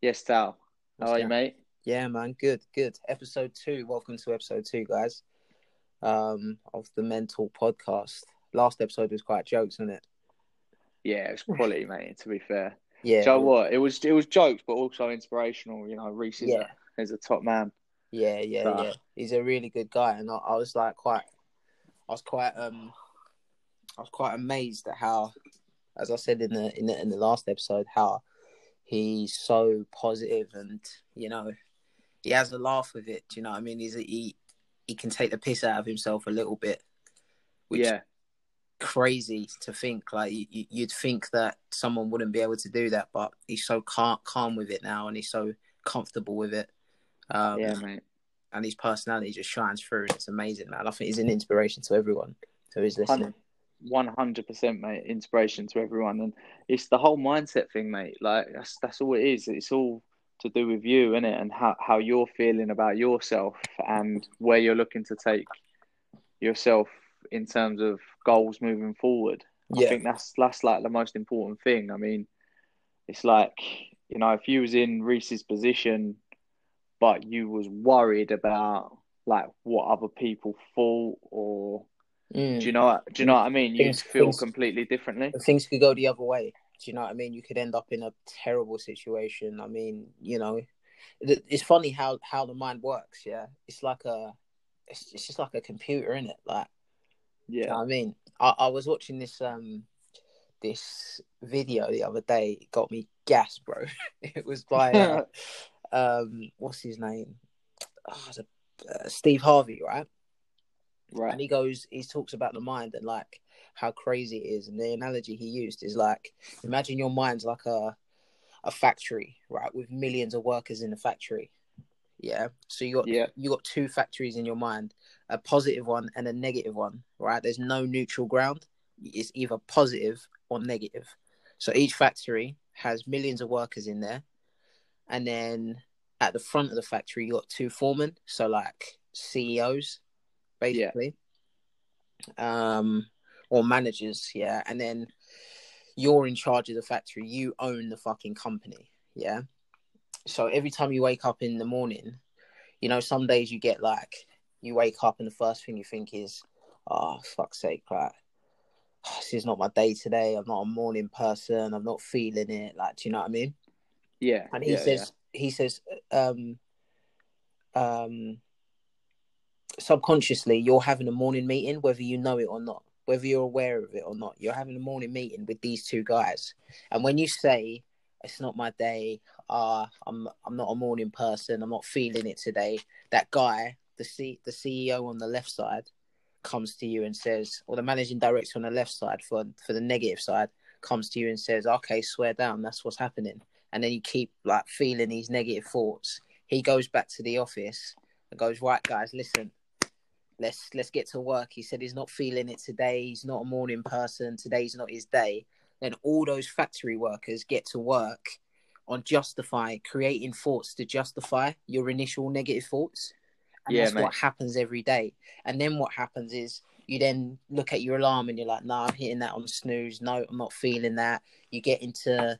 Yes, Tal. What's How are you, mate? Yeah, man. Good, good. Episode two. Welcome to episode two, guys. Um, of the Mental Podcast. Last episode was quite jokes, wasn't it? Yeah, it was quality, mate. To be fair, Yeah. So what? It was it was jokes, but also inspirational. You know, Reese is, Yeah. a, is a top man. Yeah, yeah, So- yeah. He's a really good guy, and I, I was like quite, I was quite, um, I was quite amazed at how, as I said in the in the in the last episode, how he's so positive and you know, he has a laugh with it. Do you know what I mean? He's a, he he can take the piss out of himself a little bit, which yeah, crazy to think. Like you, you'd think that someone wouldn't be able to do that, but he's so calm, calm with it now, and he's so comfortable with it. Um, yeah, mate. and his personality just shines through, and it's amazing, man. I think he's an inspiration to everyone So who is listening. One hundred percent, mate. Inspiration to everyone, and it's the whole mindset thing, mate. Like that's that's all it is. It's all to do with you, innit? And how how you're feeling about yourself and where you're looking to take yourself in terms of goals moving forward. yeah. I think that's that's like the most important thing. I mean, it's like you know, if you was in Reese's position, but you was worried about like what other people thought, or Mm. do you know what, do you know what I mean? Things- feel things- completely differently. things could go the other way. Do you know what I mean? You could end up in a terrible situation. I mean, you know, it's funny how how the mind works. Yeah, it's like a, it's, it's just like a computer, isn't it? Like Do you know Yeah, I mean? I, I was watching this um this video the other day. It got me gas, bro. it was by uh, um what's his name? Oh, a- uh, Steve Harvey, right? And he goes, he talks about the mind and like how crazy it is. And the analogy he used is like, imagine your mind's like a a factory, right, with millions of workers in the factory. Yeah. So you got Yeah, you got two factories in your mind, a positive one and a negative one, right? There's no neutral ground. It's either positive or negative. So each factory has millions of workers in there. And then at the front of the factory, you got two foremen. So like CEOs, basically. Um or managers, yeah. And then you're in charge of the factory. You own the fucking company. Yeah. So every time you wake up in the morning, you know, some days you get like you wake up and the first thing you think is, oh fuck's sake, like this is not my day today. I'm not a morning person. I'm not feeling it. Like, do you know what I mean? yeah. And he yeah, says, he says, um, um, subconsciously you're having a morning meeting, whether you know it or not, whether you're aware of it or not. You're having a morning meeting with these two guys, and when you say it's not my day, uh, I'm I'm not a morning person. I'm not feeling it today. That guy, the C, the CEO on the left side, comes to you and says, or the managing director on the left side for for the negative side comes to you and says, "Okay, swear down. That's what's happening." And then you keep like feeling these negative thoughts. He goes back to the office and goes, "Right, guys, listen." Let's let's get to work. He said he's not feeling it today. He's not a morning person. Today's not his day. Then all those factory workers get to work on justify creating thoughts to justify your initial negative thoughts. And Yeah, that's mate. what happens every day. And then what happens is you then look at your alarm and you're like, nah, I'm hitting that on snooze. No, I'm not feeling that. You get into,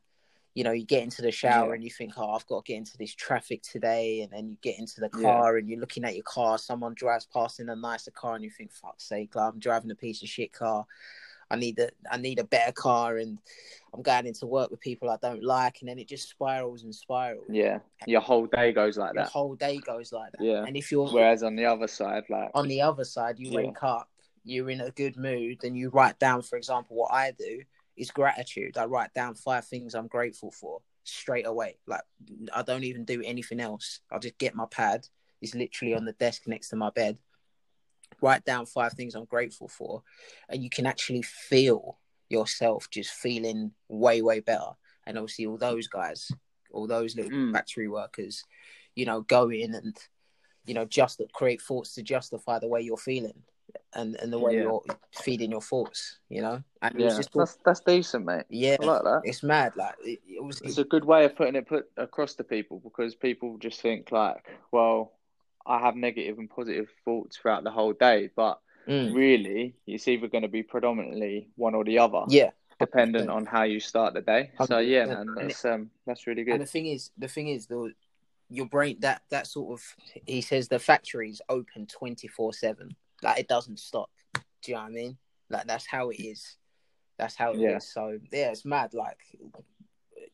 you know, you get into the shower Yeah. and you think, oh, I've got to get into this traffic today. And then you get into the Yeah. car and you're looking at your car. Someone drives past in a nicer car and you think, fuck's sake, like, I'm driving a piece of shit car. I need a I need a better car and I'm going into work with people I don't like and then it just spirals and spirals. yeah. Your whole day goes like that. Your whole day goes like that. Yeah. And if you're Whereas on the other side, like, on the other side, you Yeah. wake up, you're in a good mood, and you write down, for example, what I do is gratitude. I write down five things I'm grateful for straight away. Like I don't even do anything else. I'll just get my pad. It's literally on the desk next to my bed. Write down five things I'm grateful for, and you can actually feel yourself just feeling way, way better. And obviously, all those guys, all those little Mm. factory workers, you know, go in and you know just create thoughts to justify the way you're feeling and and the way Yeah. you're feeding your thoughts. You know, and it was yeah, just that's that's decent, mate. yeah, I like that. it's mad. Like it, it was. It's a good way of putting it put across to people because people just think like, well, I have negative and positive thoughts throughout the whole day, but Mm. really, it's either going to be predominantly one or the other. Yeah, dependent on how you start the day. So yeah, man, that's um that's really good. And the thing is, the thing is, the your brain that that sort of he says the factory is open twenty four seven. Like it doesn't stop. Do you know what I mean? Like that's how it is. That's how it is. Yeah. So yeah, it's mad. Like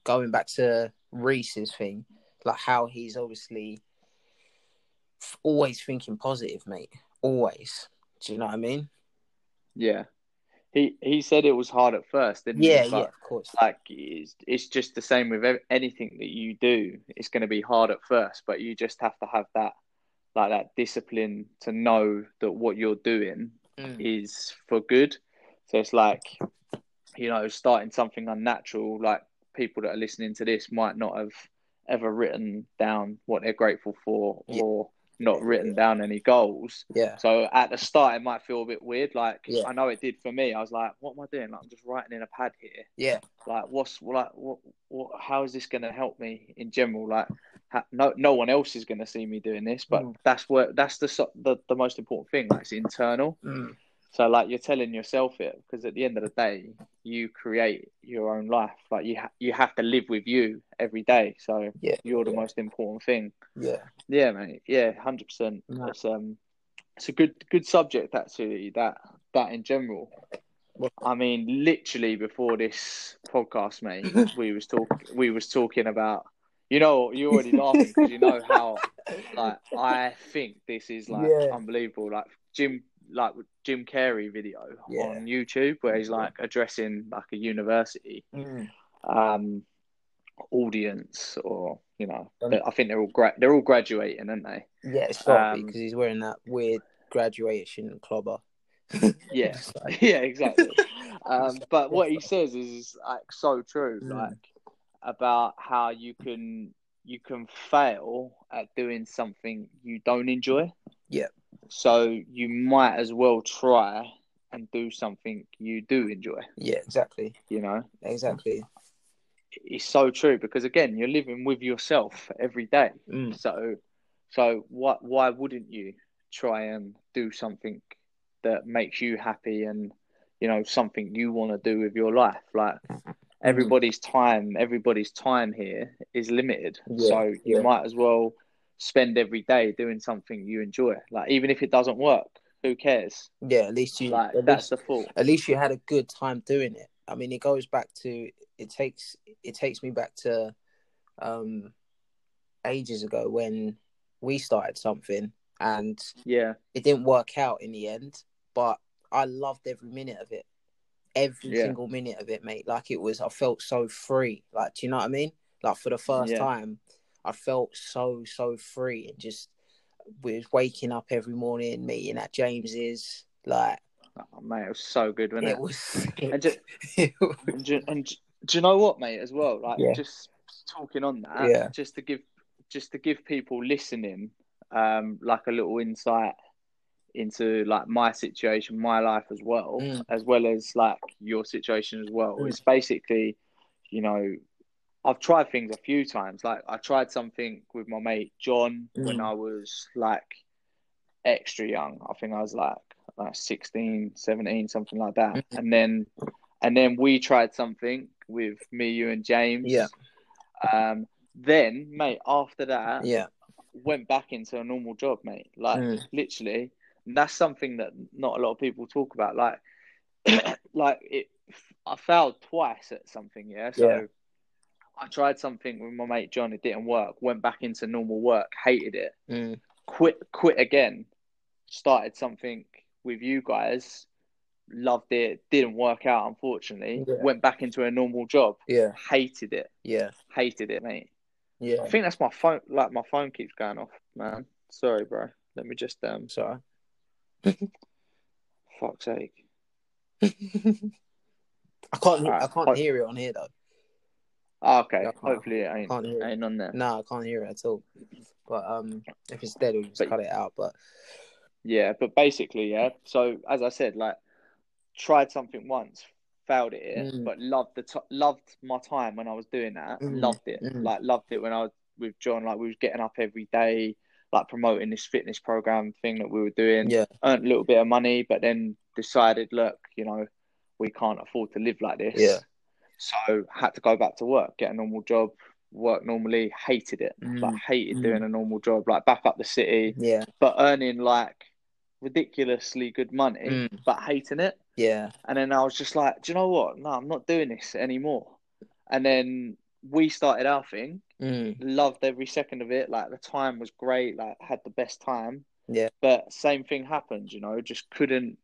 going back to Reese's thing, like how he's obviously always thinking positive, mate. Always. Do you know what I mean? Yeah, he he said it was hard at first, didn't Yeah, he? yeah, But, of course. Like it's, it's just the same with anything that you do. It's going to be hard at first, but you just have to have that like that discipline to know that what you're doing Mm. is for good. So it's like, you know, starting something unnatural, like people that are listening to this might not have ever written down what they're grateful for Yeah. or not written down any goals. Yeah. So at the start, it might feel a bit weird. Like, Yeah. I know it did for me. I was like, what am I doing? Like, I'm just writing in a pad here. Yeah. Like, what's, like, what, what, how is this going to help me in general? Like, ha- no, no one else is going to see me doing this, but Mm. that's where, that's the, the, the most important thing. Like, it's internal. Mm. So like you're telling yourself it because at the end of the day, you create your own life. Like you ha- you have to live with you every day. So Yeah. you're the yeah. most important thing. Yeah. Yeah, mate. Yeah, hundred percent. It's um, it's a good good subject actually. That that in general. I mean, literally before this podcast, mate, we was talk we was talking about. You know, you're already laughing because you know how like I think this is like Yeah. unbelievable. Like Jim, like Jim Carrey video Yeah. on YouTube where he's like addressing like a university Mm. um audience, or you know, Um, I think they're all gra- they're all graduating, aren't they? Yeah, it's Um, because he's wearing that weird graduation clobber. Yeah, yeah, exactly. Um, but what he says is like so true, Mm. like about how you can you can fail at doing something you don't enjoy. Yeah. So you might as well try and do something you do enjoy. yeah, exactly, You know, exactly. it's so true because again, you're living with yourself every day. Mm. So, so what? Why wouldn't you try and do something that makes you happy and you know something you want to do with your life? Like everybody's time, everybody's time here is limited. Yeah, so you yeah. might as well spend every day doing something you enjoy. Like even if it doesn't work, who cares? Yeah, at least you. Like at that's least, the thought. at least you had a good time doing it. I mean, it goes back to it takes it takes me back to um ages ago when we started something and Yeah, it didn't work out in the end, but I loved every minute of it. Every Yeah. single minute of it, mate. Like it was I felt so free. Like do you know what I mean? Like for the first Yeah. time I felt so so free and just was waking up every morning, meeting at James's, like oh, mate, it was so good, wasn't it it? was And ju- it was- And do, and do you know what, mate? As well, like Yeah. just talking on that, Yeah. just to give just to give people listening, um, like a little insight into like my situation, my life as well, Mm. as well as like your situation as well. Mm. It's basically, you know, I've tried things a few times. Like I tried something with my mate John when Mm. I was like extra young. I think I was like like 16, 17, something like that. Mhm. And then and then we tried something with me, you and James. Yeah. Um then, mate, after that, yeah. went back into a normal job, mate. Like Mm. literally, and that's something that not a lot of people talk about. Like, like it, I failed twice at something. Yeah, so Yeah. I tried something with my mate John. It didn't work. Went back into normal work. Hated it. Mm. Quit. Quit again. Started something with you guys. Loved it. Didn't work out, unfortunately. Yeah. Went back into a normal job. Yeah. Hated it. Yeah. Hated it, mate. Yeah. I think that's my phone. Like my phone keeps going off, man. Sorry, bro. Let me just um. Sorry. Fuck's sake. I can't. I can't hear it on here though. Oh, okay. Hopefully it ain't can't hear it. ain't on there. No, I can't hear it at all. But um, if it's dead, we'll just But- cut it out. But Yeah, but basically, yeah. So as I said, like tried something once, failed at it, Mm. but loved the t- loved my time when I was doing that. Mm, Loved it. mm. Like loved it when I was with John. Like we was getting up every day, like promoting this fitness program thing that we were doing. yeah, Earned a little bit of money, but then decided, look, you know, we can't afford to live like this. Yeah. So had to go back to work, get a normal job, work normally. Hated it, Mm. like hated Mm. doing a normal job, like back up the city, Yeah. but earning like ridiculously good money, Mm. but hating it. Yeah. And then I was just like, do you know what? No, I'm not doing this anymore. And then we started our thing. Mm. Loved every second of it. Like the time was great. Like had the best time. Yeah. But same thing happened. You know, just couldn't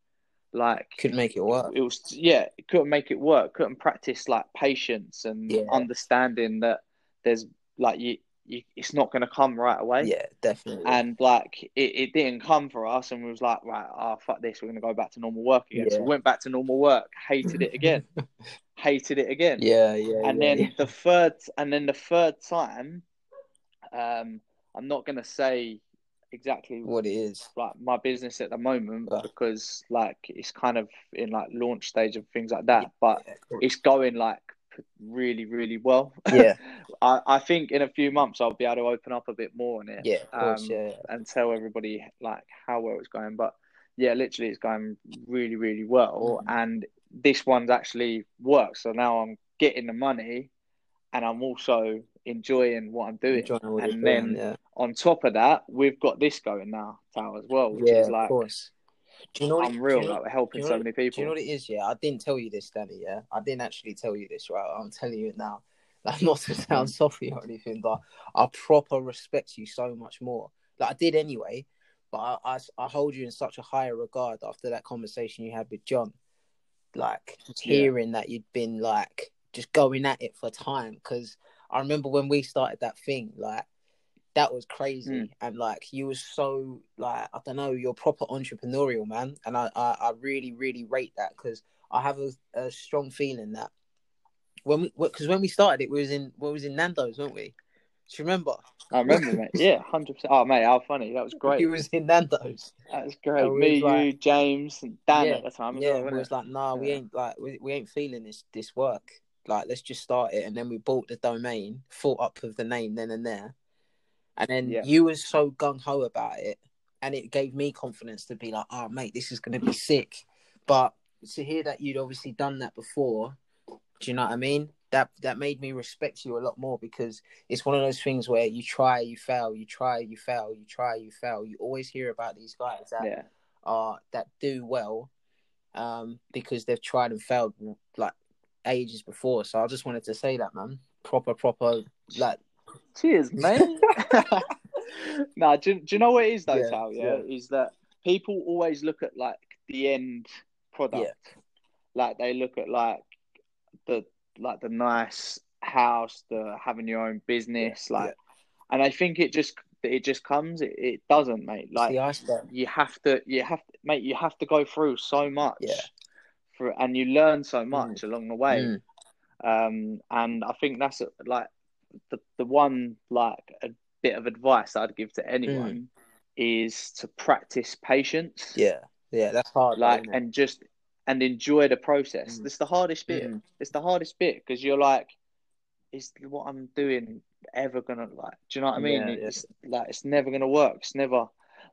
like Couldn't make it work. it was yeah couldn't make it work couldn't practice like patience and Yeah. understanding that there's like you, you it's not going to come right away Yeah, definitely. and like it, it didn't come for us and we was like right oh fuck this we're going to go back to normal work again so we went back to normal work hated it again hated it again yeah, yeah. and yeah, then yeah. the third and then the third time um i'm not going to say exactly what it is. like my business at the moment Yeah. because like it's kind of in like launch stage and things like that but Yeah, it's going like really really well yeah, I, I think in a few months i'll be able to open up a bit more on it yeah, of course, um, yeah. and tell everybody like how well it's going but yeah literally it's going really really well Mhm. and this one's actually worked so now i'm getting the money and i'm also enjoying what i'm doing and then doing, yeah, on top of that we've got this going now as well which yeah, is of like course. Do you know unreal do you know, like helping do you so know- many do people you know what it is? Yeah, I didn't tell you this, Danny. Yeah, I didn't actually tell you this, right? I'm telling you it now. Like, not to sound Mm. sorry or anything, but I proper respect you so much more. Like I did anyway, but I, I, I hold you in such a higher regard after that conversation you had with John. Like Yeah. hearing that you'd been like just going at it for time, because I remember when we started that thing, like that was crazy, Mm. and like you was so like I don't know, you're proper entrepreneurial, man, and I I, I really really rate that because I have a, a strong feeling that when we because when we started it, we was in we was in Nando's, weren't we? Do you remember? i remember mate yeah 100% oh mate how funny that was great he was in Nando's. that was great And me was like- you james and dan yeah, at the time yeah. wasn't was it? like, nah, we ain't like we, we ain't feeling this this work. Like, let's just start it, and then we bought the domain, thought up of the name then and there, and then Yeah. you was so gung ho about it, and it gave me confidence to be like, oh mate, this is gonna be sick. But to hear that you'd obviously done that before, do you know what I mean? That that made me respect you a lot more because it's one of those things where you try, you fail, you try, you fail, you try, you fail. You always hear about these guys that yeah are that do well um because they've tried and failed like ages before so i just wanted to say that man proper proper like Cheers, mate. nah, do, do you know what it is though, Yeah, Tal? Yeah? is that people always look at like the end product. Like they look at like the like the nice house, the having your own business, Yeah, like, and I think it just it just comes. It, it doesn't, mate. Like you have to, you have to, mate. You have to go through so much. Yeah. For, and you learn so much along the way Mm, um, and I think that's like the the one like a bit of advice I'd give to anyone is to practice patience, yeah yeah that's hard like and just and enjoy the process. Mm. It's the hardest bit. Mm. It's the hardest bit because you're like, is what I'm doing ever gonna like? Do you know what I mean? Yeah, yeah. It's like it's never gonna work. It's never.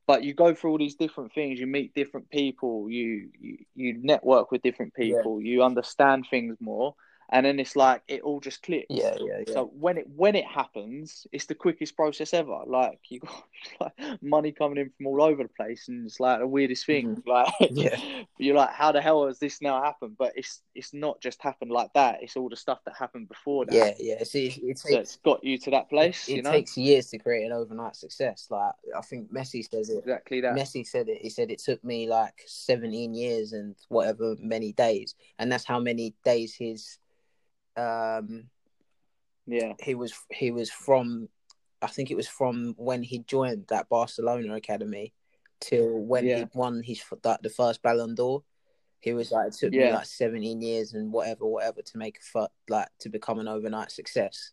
But you go through all these different things. You meet different people. You you, you network with different Yeah. people. You understand things more, and then it's like it all just clicks. yeah yeah yeah So when it when it happens, it's the quickest process ever. Like you got like money coming in from all over the place, and it's like the weirdest thing. Like Mm-hmm. Yeah. you're like, how the hell has this now happened? But it's it's not just happened like that. It's all the stuff that happened before that. yeah yeah See, it, it takes That's got you to that place. it you know takes years to create an overnight success like i think messi says it exactly that. Messi said it. He said it took me like 17 years and whatever many days, and that's how many days his um Yeah, he was he was from. I think it was from when he joined that Barcelona academy till when Yeah. he won his like the first Ballon d'Or. He was like, it took me like 17 years and whatever, whatever to make a fir- like to become an overnight success.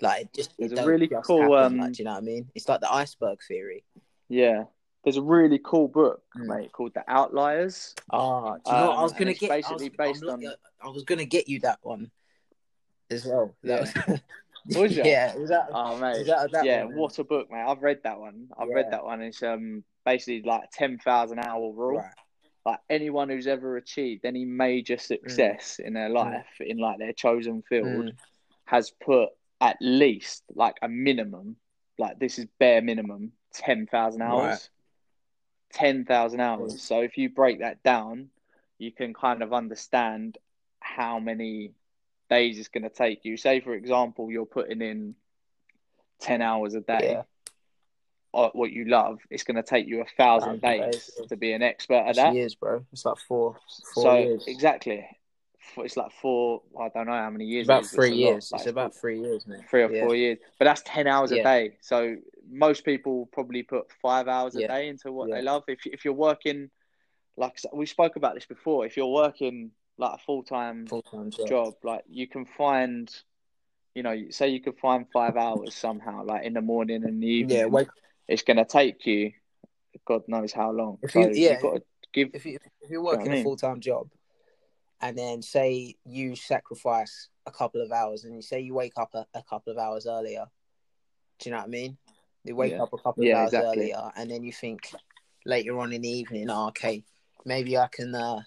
Like it just, There's it a really just cool, happen, um, like, do you know what I mean? It's like the iceberg theory. yeah. There's a really cool book, Mm. mate, called The Outliers. Ah, do you know? what I Um, was gonna get. basically I was, based I'm on- I was gonna get you that one as well. That was- yeah, was that? Oh mate, that, that yeah, one? what a book, mate. I've read that one. I've Yeah. read that one. It's um basically like ten thousand hour rule. Right. like anyone who's ever achieved any major success in their life in like their chosen field Mm. has put at least like a minimum, like this is bare minimum, ten thousand hours. Right. Ten thousand hours. Mm. So if you break that down, you can kind of understand how many days it's going to take you. Say, for example, you're putting in ten hours a day. Yeah. At what you love, it's going to take you a thousand days days. to be an expert at that. years, bro. It's like four, four so years. exactly, it's like four. I don't know how many years. About it is, three years. Like, It's about three years, man. three or Yeah. four years. But that's ten hours a day. So most people probably put five hours a day into what Yeah. they love. If if you're working, like we spoke about this before, if you're working like a full time job. job, like you can find, you know, say you could find five hours somehow, like in the morning and the evening. Yeah, wake, it's going to take you, God knows how long. If so you- yeah, you've got to give. if you if you're I working mean? a full time job, and then say you sacrifice a couple of hours, and you say you wake up a, a couple of hours earlier, do you know what I mean? You wake Yeah. up a couple of Yeah, hours exactly. earlier, and then you think later on in the evening, oh, okay, maybe I can uh,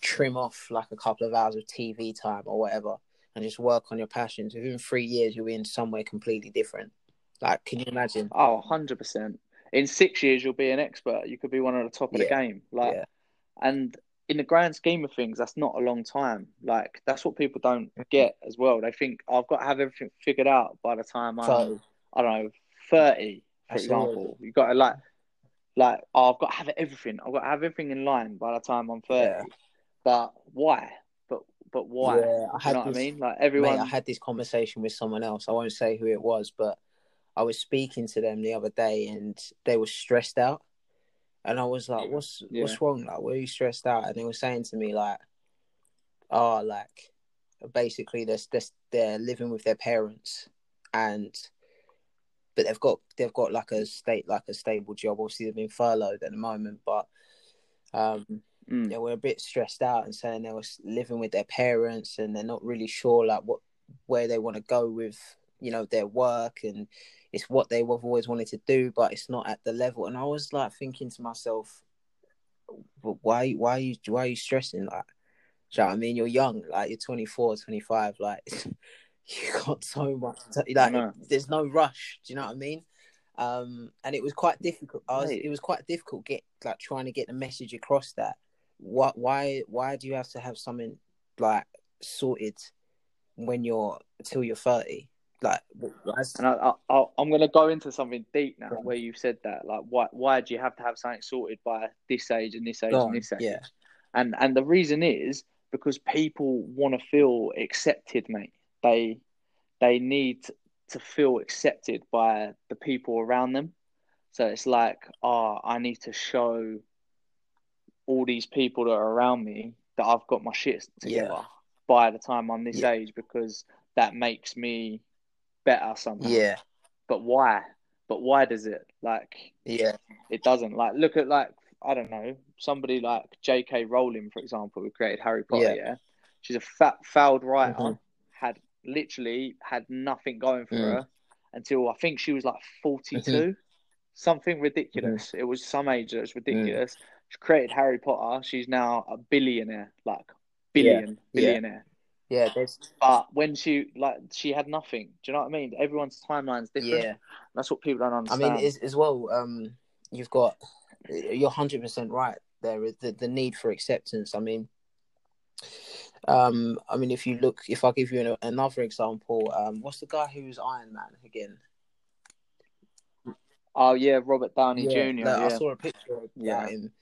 trim off like a couple of hours of TV time or whatever, and just work on your passions. Within three years, you'll be in somewhere completely different. Like, can you imagine? Oh, 100%. In six years, you'll be an expert. You could be one of the top of the game. Like, Yeah. and in the grand scheme of things, that's not a long time. Like, that's what people don't Mm-hmm. get as well. They think I've got to have everything figured out by the time I'm, So, I don't know, 30, for example. You've got to, like, like, oh, I've got to have everything. I've got to have everything in line by the time I'm 30. Yeah. But why? But, but why? Yeah, I Do you had know what I this- mean? Like, everyone. Mate, I had this conversation with someone else. I won't say who it was, but I was speaking to them the other day, and they were stressed out. And I was like, "What's Yeah. what's wrong? Like, why are you stressed out?" And they were saying to me like, "Oh, like basically they're they're, they're living with their parents, and but they've got they've got like a state like a stable job. Obviously, they've been furloughed at the moment, but um, Mm. they were a bit stressed out and saying they were living with their parents and they're not really sure like what where they want to go with you know their work and it's what they've always wanted to do but it's not at the level and i was like thinking to myself but why why are you why are you stressing like do you know what i mean you're young like you're 24 25 like you got so much to, like know. there's no rush do you know what i mean um and it was quite difficult i was Mate. it was quite difficult get like trying to get the message across that what why why do you have to have something like sorted when you're till you're 30 like And I, I, I'm going to go into something deep now, where you said that. Like, why, why do you have to have something sorted by this age and this age and this age? yeah And and the reason is because people want to feel accepted, mate. They they need to feel accepted by the people around them. So it's like, oh, I need to show all these people that are around me that I've got my shit together Yeah. by the time I'm this Yeah. age because that makes me better somehow. yeah But why? But why does it? Like yeah it doesn't. Like look at like I don't know somebody like J.K. Rowling for example, who created Harry Potter. Yeah. Yeah, she's a fat failed writer. Mhm. Had literally had nothing going for Mm. her until I think she was like forty two. Something ridiculous. It was some age that was ridiculous. She created Harry Potter. She's now a billionaire, like billion Yeah. billionaire. yeah there's But when she like she had nothing. Do you know what I mean? Everyone's timeline's different. yeah That's what people don't understand. I mean, as, as well, um, you've got you're hundred percent right there. The the need for acceptance. I mean, um, I mean, if you look, if I give you an, another example, um, what's the guy who's Iron Man again? oh yeah, Robert Downey Jr. like, yeah. I saw a picture of Yeah. him.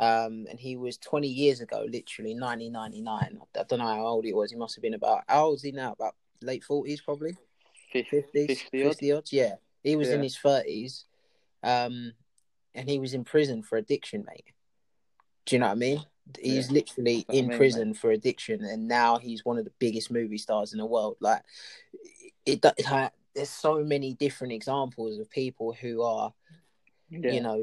Um, and he was 20 years ago, literally 1999. I don't know how old he was. He must have been about, how old is he now? About late 40s, probably? Fif- 50s, 50 odd. 50 odds. Yeah, he was in his thirties, um, and he was in prison for addiction, mate. Do you know what I mean? He's Yeah. literally I in mean, prison for addiction, and now he's one of the biggest movie stars in the world. Like, it, it like, there's so many different examples of people who are, Yeah. you know,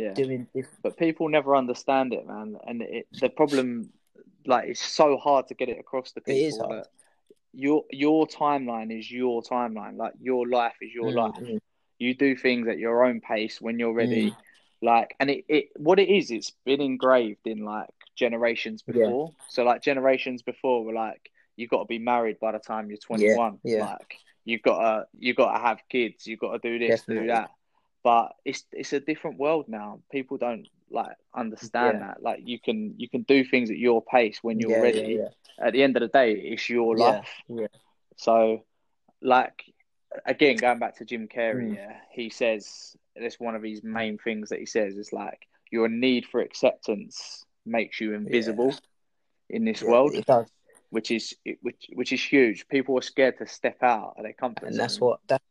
yeah. doing different. But people never understand it, man. And it, the problem, like, it's so hard to get it across to It people. is hard. your your timeline is your timeline. Like your life is your Mm, life. mm. You do things at your own pace when you're ready. Like, and it, it what it is, it's been engraved in like generations before. So like generations before were like, you've got to be married by the time you're 21. yeah. Like, you've got to you've got to have kids. You've got to do this, Definitely. do that. But it's it's a different world now. People don't like understand Yeah. that. Like, you can you can do things at your pace when you're Yeah, ready. yeah. At the end of the day, it's your life. yeah. So, like, again, going back to Jim Carrey, Mm. yeah, he says that's one of his main things that he says is like your need for acceptance makes you invisible in this world, it does. which is which which is huge. People are scared to step out of their comfort and that's what that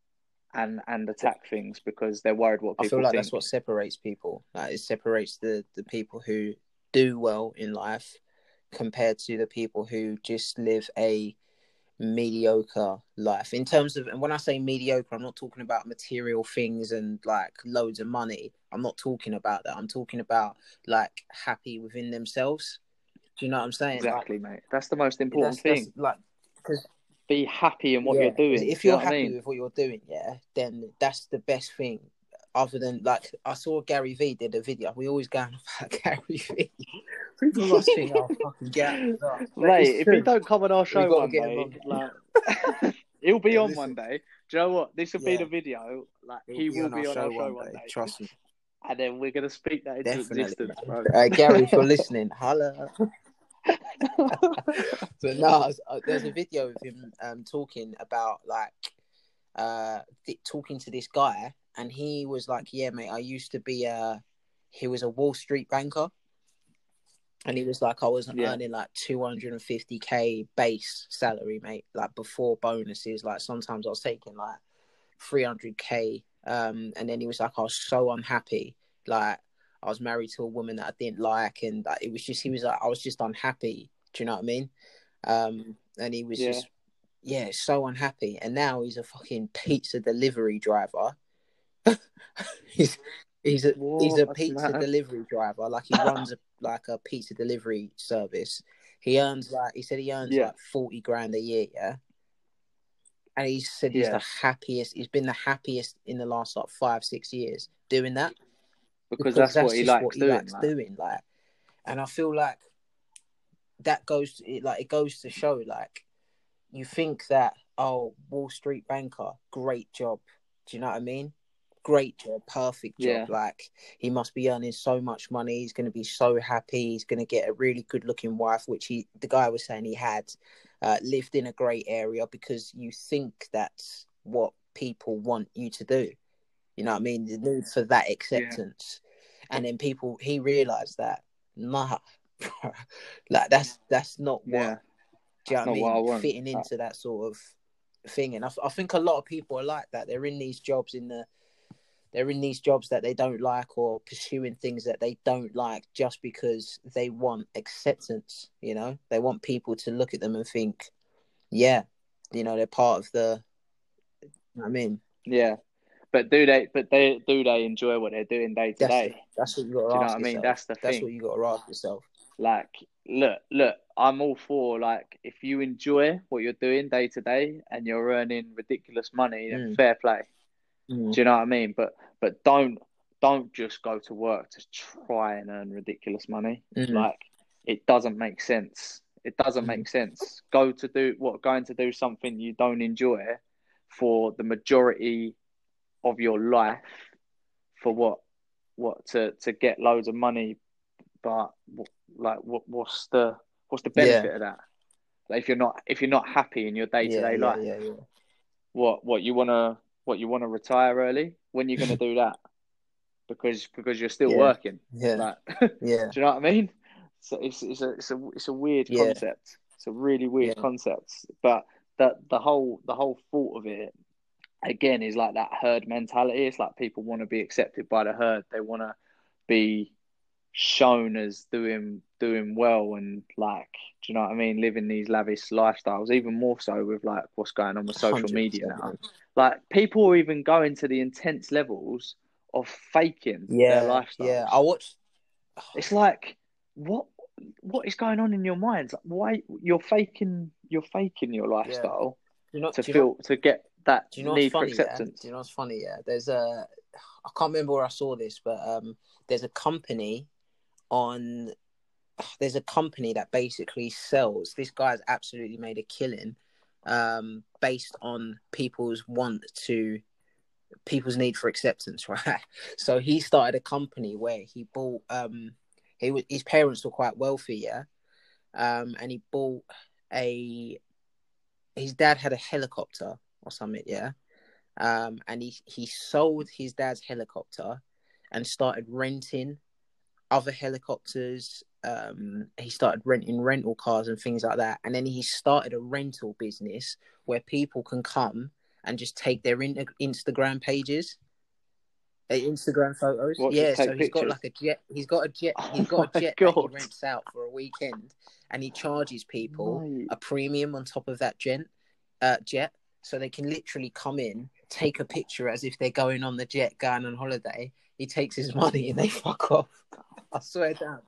and and attack things because they're worried what people. I feel like think. that's what separates people. Like it separates the the people who do well in life compared to the people who just live a mediocre life in terms of and when i say mediocre i'm not talking about material things and like loads of money i'm not talking about that i'm talking about like happy within themselves do you know what i'm saying Like, exactly, mate. That's the most important that's, thing. that's like because Be happy in what yeah, you're doing. If Do you you're know what I happy mean? with what you're doing, yeah, then that's the best thing. Other than like, I saw Gary V did a video. We always go on about Gary V. People must think, oh, fucking Gary. No, but Mate, if true. he don't come on our show gotta one day, on. like, he'll be Yeah, on listen. one day. Do you know what? This will be the video. Like He'll he will be on our show one day, Trust me, and then we're gonna speak that into definitely. existence, bro. Uh, Gary, if you're listening, holla. But no, was- uh, there's a video of him um, talking about like uh th- talking to this guy, and he was like, "Yeah, mate, I used to be a he was a Wall Street banker." And he was like, I was Yeah. earning like 250k base salary, mate, like before bonuses. Like sometimes I was taking like 300k. Um, and then he was like, I was so unhappy. Like I was married to a woman that I didn't like, and like, it was just he was like, I was just unhappy. Do you know what I mean? Um, and he was Yeah. just yeah, so unhappy. And now he's a fucking pizza delivery driver. he's he's a he's a pizza Mad. delivery driver. Like he runs a like a pizza delivery service. He earns like he said he earns Yeah. like forty grand a year, yeah. And he said he's Yeah. the happiest. He's been the happiest in the last like five six years doing that because, that's, what he likes what he doing. likes like. doing. Like, and I feel like that goes it like it goes to show like you think that oh Wall Street banker great job do you know what I mean great job perfect job Yeah. like he must be earning so much money he's going to be so happy he's going to get a really good looking wife which he the guy was saying he had uh, lived in a great area because you think that's what people want you to do you know what I mean? The need for that acceptance. And then people he realized that nah like that's that's not what Yeah, do you know what I mean what I fitting into that sort of thing. And I, I think a lot of people are like that. They're in these jobs in the they're in these jobs that they don't like or pursuing things that they don't like just because they want acceptance you know? They want people to look at them and think yeah you know they're part of the you know what I mean? Yeah. But do they? But they do they enjoy what they're doing day to that's day? that's what you got to Do you know what I mean? yourself. That's the that's thing. what you got to ask yourself Like, look, look, I'm all for like if you enjoy what you're doing day to day and you're earning ridiculous money, then Mm. fair play. Mm. Do you know what I mean? But but don't don't just go to work to try and earn ridiculous money. Mm. Like it doesn't make sense. It doesn't Mm. make sense. Go to do what going to do something you don't enjoy for the majority of your life for what what to to get loads of money but like what what's the what's the benefit of that? Like if you're not if you're not happy in your day-to-day yeah, life yeah, yeah, yeah. what what you want to what you want to retire early? When you're going to do that? Because because you're still Yeah. working. Yeah, like do yeah, you know what i mean? So it's it's a it's a it's a weird Yeah. concept. It's a really weird Yeah. concept. But that the whole the whole thought of it again is like that herd mentality it's like people want to be accepted by the herd they want to be shown as doing doing well and like do you know what I mean living these lavish lifestyles even more so with like what's going on with social 100%, media now like people are even going to the intense levels of faking Yeah, their lifestyles yeah. I watched. it's like what what is going on in your mind like, why you're faking you're faking your lifestyle Do you know? to do you know, feel to get that do you know need what's funny? for Yeah? Do you know what's funny? Yeah, there's a I can't remember where I saw this, but um, there's a company on there's a company that basically sells. This guy's absolutely made a killing um, based on people's want to people's need for acceptance, right? So he started a company where he bought um he was his parents were quite wealthy, yeah. Um and he bought a his dad had a helicopter or something, yeah. Um and he he sold his dad's helicopter and started renting other helicopters. Um, he started renting rental cars and things like that. And then he started a rental business where people can come and just take their in- Instagram pages, their Instagram photos. What, yeah, so he's got like a jet. He's got a jet. He's got a my jet that he God. rents out for a weekend, and he charges people a premium on top of that jet. Uh, jet, so they can literally come in, take a picture as if they're going on the jet, going on holiday. He takes his money and they fuck off. I swear down.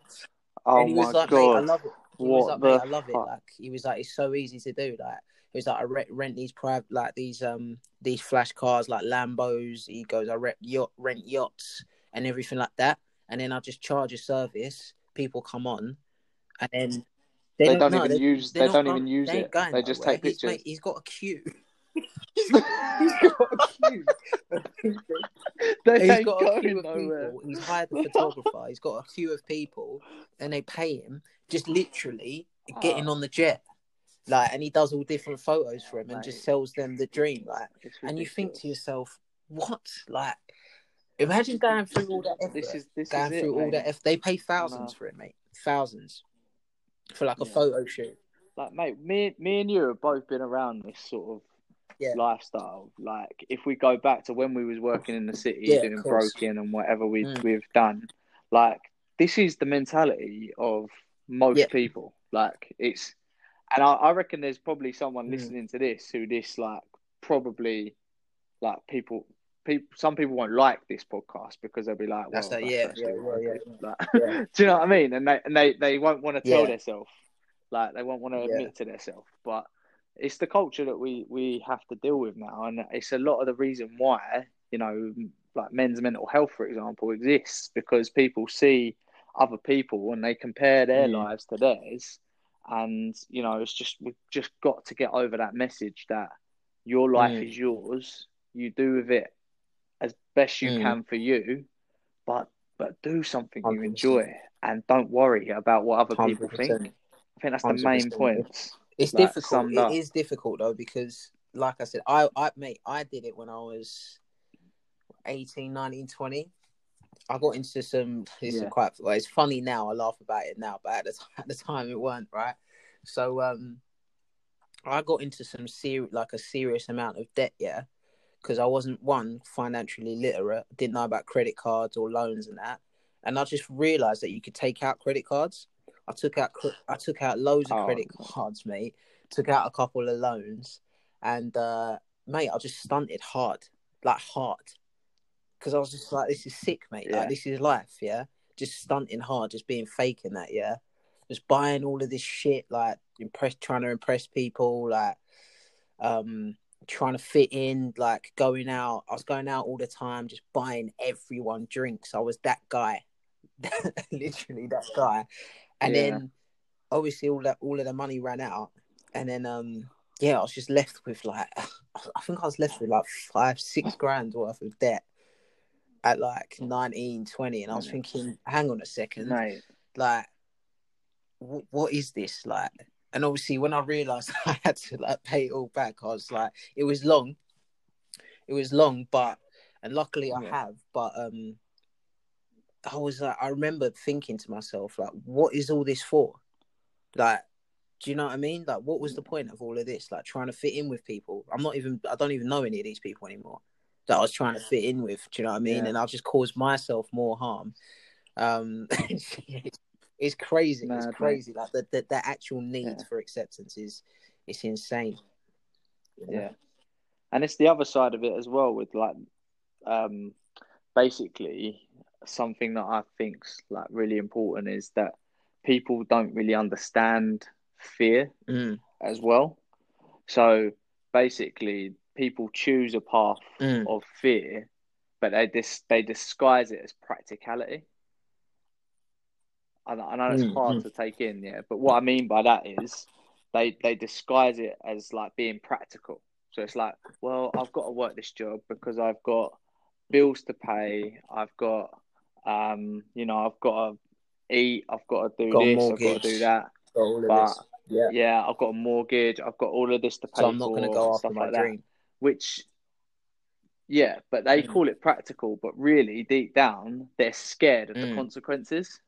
Oh and he was my like, mate, I love it. He was What like, mate, I love it. Like he was like, it's so easy to do. Like he was like, I rent, rent these private, like these um these flash cars, like Lambos. He goes, I rent yacht, rent yachts and everything like that. And then I just charge a service. People come on, and then They don't no, even use- they don't even use it. They just nowhere. take He's- pictures. mate, he's got a queue. He's got a queue. They he's ain't got a going queue of nowhere. people. He's hired the photographer. He's got a queue of people, and they pay him just literally getting Oh. on the jet. Like, and he does all different photos for him and Mate. just sells them the dream. Like, and you think to yourself, what? Like, imagine going through all that effort. This is this going is it, through all mate. that effort. They pay thousands No. for it, mate. Thousands for like a Yeah. photo shoot. Like, mate, me, me and you have both been around this sort of Yeah. lifestyle. Like, if we go back to when we was working in the city, Yeah, doing broken and whatever we Mm. we've done, like, this is the mentality of most Yeah. people. Like, it's, and I, I reckon there's probably someone Mm. listening to this who this like probably like people. People, some people won't like this podcast because they'll be like, "Well, That's that's, that- yeah, yeah, what I yeah, do." Like, Yeah. do you know what I mean? And they and they, they won't want to tell Yeah. themselves, like they won't want to Yeah. admit to themselves. But it's the culture that we we have to deal with now, and it's a lot of the reason why you know, like men's mental health, for example, exists because people see other people and they compare their Mm. lives to theirs, and you know, it's just we've just got to get over that message that your life Mm. is yours. You do with it as best you Mm. can for you, but but do something you 100%. enjoy and don't worry about what other people 100%. think. I think that's the main 100%. point. It's like, difficult. It up. is difficult though because, like I said, I, I, mate, I did it when I was 18, 19, 20. I got into some. This Yeah. is quite. Well, it's funny now. I laugh about it now, but at the, at the time it weren't right. So, um, I got into some serious, like a serious amount of debt. Yeah, because I wasn't one financially literate. Didn't know about credit cards or loans and that. And I just realized that you could take out credit cards. I took out I took out loads of Oh. credit cards, mate. Took out a couple of loans, and uh, mate, I just stunted hard, like hard, because I was just like, this is sick, mate. Yeah. Like this is life, yeah. Just stunting hard, just being fake in that, yeah. Just buying all of this shit, like impress, trying to impress people, like um trying to fit in, like going out. I was going out all the time, just buying everyone drinks. I was that guy, literally that guy. And Yeah. then obviously all that all of the money ran out, and then um yeah, I was just left with like I think I was left with like five six grand worth of debt at like 19, 20. and I was Mm. thinking, hang on a second, Mate, like wh- what is this like and obviously when i realized i had to like pay it all back i was like it was long it was long but and luckily i Yeah. have but um i was like i remember thinking to myself like what is all this for? Like do you know what i mean? Like what was the point of all of this? Like trying to fit in with people. I'm not even i don't even know any of these people anymore that i was trying to fit in with do you know what i mean? Yeah. and i've just caused myself more harm. Um it's crazy Mad, it's crazy. Like the, the the actual need Yeah. for acceptance is it's insane. Yeah. And it's the other side of it as well with like um basically something that I think's like really important is that people don't really understand fear Mm, as well. So basically people choose a path mm, of fear but they dis- they disguise it as practicality. I know, I know it's Mm, hard mm. to take in, yeah, but what I mean by that is they they disguise it as like being practical. So it's like, well, I've got to work this job because I've got bills to pay. I've got, um, you know, I've got to eat. I've got to do Got a this. I've got to do that. Got all of But this. Yeah. yeah, I've got a mortgage. I've got all of this to pay So I'm not going to go and after my like that. dream. Which, yeah, but they Mm. call it practical, but really deep down they're scared of the Mm. consequences.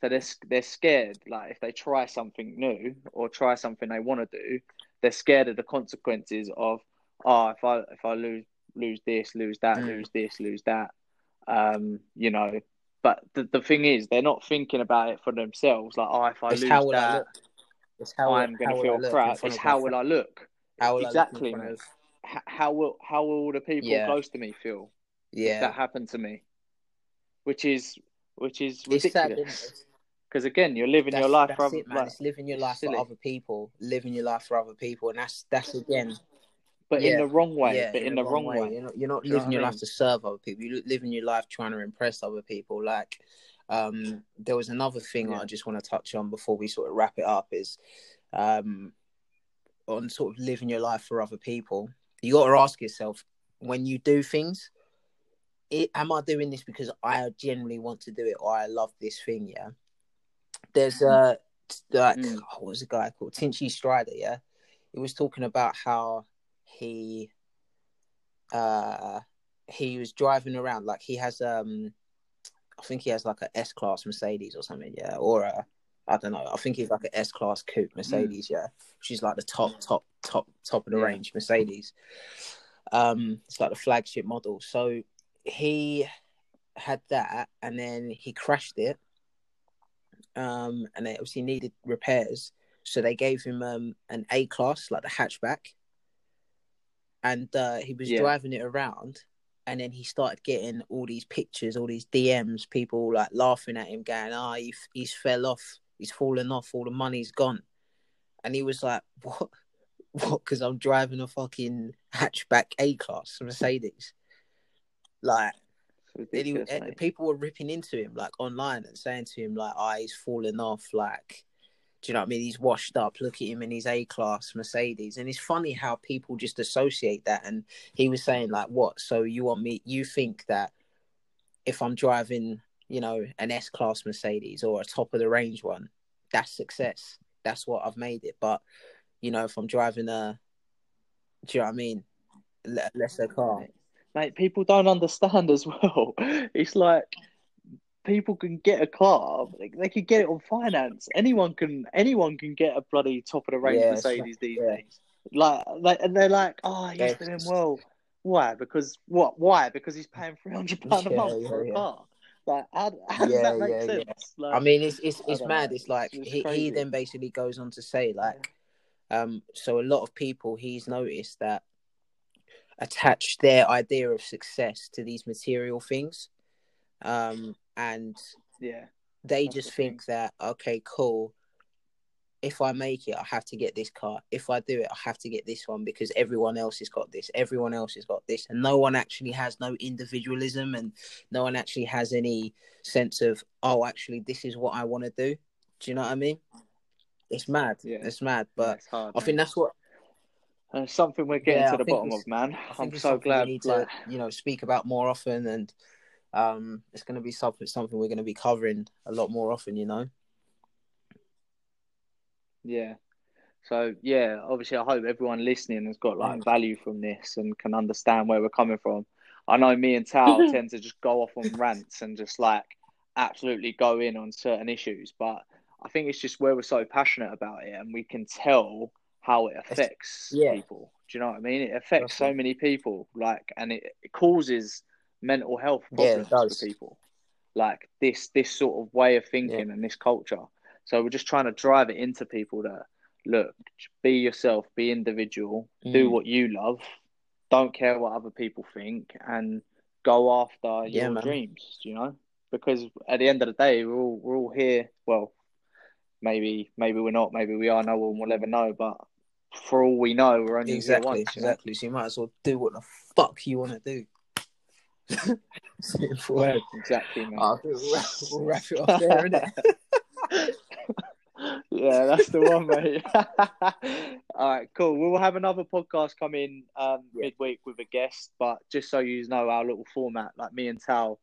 So they're they're scared. Like if they try something new or try something they want to do, they're scared of the consequences of oh if I if I lose lose this, lose that, Mm. lose this, lose that. Um, you know. But the the thing is, they're not thinking about it for themselves. Like oh, if I It's lose how will I that, how I'm going to feel crap. It's how will I look? How will exactly, I look in mate. front of? H- How will how will the people Yeah. close to me feel if Yeah. that happened to me? Which is which is sad. ridiculous. isn't it? Because again, you're living That's, your life that's for other, it, man. like, it's living your life silly. for other people, living your life for other people, and that's that's again, but in the wrong way. yeah, but in, the, wrong way. You're not, you're not you living what I your mean? life to serve other people. You're living your life trying to impress other people. Like, um, there was another thing Yeah. I just want to touch on before we sort of wrap it up is, um, on sort of living your life for other people. You got to ask yourself when you do things. It, am I doing this because I genuinely want to do it or I love this thing? Yeah. There's a like Mm. oh, what was the guy called Tinchy Stryder? Yeah, he was talking about how he uh he was driving around like he has um I think he has like a S class Mercedes or something, yeah, or a I don't know. I think he's like an S class coupe Mercedes, yeah, which is like the top, top, top, top of the Yeah. range Mercedes. Um, it's like the flagship model. So he had that, and then he crashed it. Um, and they obviously needed repairs, so they gave him um an A class, like the hatchback, and uh, he was Yeah. driving it around. And then he started getting all these pictures, all these DMs, people like laughing at him, going, "Ah, he he's fell off, he's fallen off, all the money's gone." And he was like, "What? What? Because I'm driving a fucking hatchback A class Mercedes." Like, he, ridiculous, and mate. people were ripping into him like online and saying to him like, "Ah, he's fallen off." Like, do you know what I mean? He's washed up. Look at him in his A class Mercedes, and it's funny how people just associate that. And he was saying like, "What? So you want me? You think that if I'm driving, you know, an S class Mercedes or a top of the range one, that's success. That's what I've made it. But you know, if I'm driving a, do you know what I mean? Le- lesser car. Mate, people don't understand as well. It's like people can get a car, they, they can get it on finance. Anyone can, anyone can get a bloody top of the range Yeah, like- Mercedes these yeah. days. Like, like, and they're like, oh, he's Yeah. doing well. Why? Because what? Why? Because he's paying three hundred pound a month for a car. Like, how, how does that make sense? Like, I mean, it's it's it's mad. know. It's like it's he, he then basically goes on to say like, um, so a lot of people he's noticed that attach their idea of success to these material things, um, and yeah, they That's just the thing. think that okay, cool. If I make it, I have to get this car. If I do it, I have to get this one because everyone else has got this. Everyone else has got this, and no one actually has no individualism, and no one actually has any sense of oh, actually, this is what I want to do. Do you know what I mean? It's mad. Yeah. It's mad, yeah, but it's hard. I think that's what And it's something we're getting Yeah, to the bottom of, man. I'm so glad. we need like, to you know speak about more often, and um, it's going to be something something we're going to be covering a lot more often. You know. Yeah. So yeah, obviously I hope everyone listening has got like Mm. value from this and can understand where we're coming from. I know me and Tao tend to just go off on rants and just like absolutely go in on certain issues, but I think it's just where we're so passionate about it and we can tell how it affects yeah. people. Do you know what I mean? It affects so Definitely. many people, like, and it, it causes mental health problems does. for people. Like this, this sort of way of thinking and this culture. So we're just trying to drive it into people that look, be yourself, be individual, do Mm. what you love, don't care what other people think, and go after Yeah, your man. dreams. You know, because at the end of the day, we're all we're all here. Well, maybe maybe we're not, maybe we are. No one will ever know, but for all we know, we're only Exactly, here once. exactly. So you might as well do what the fuck you want to do. Word. Exactly. I we'll, we'll wrap it off there, innit? yeah, that's the one, mate. All right, cool. We'll have another podcast come in um, Yeah. midweek with a guest, but just so you know our little format, like me and Tal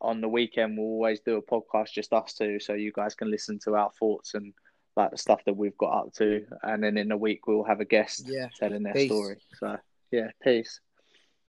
on the weekend, we'll always do a podcast just us two, so you guys can listen to our thoughts and like the stuff that we've got up to, and then in a week we'll have a guest Yeah. telling their Peace. story. So yeah, peace.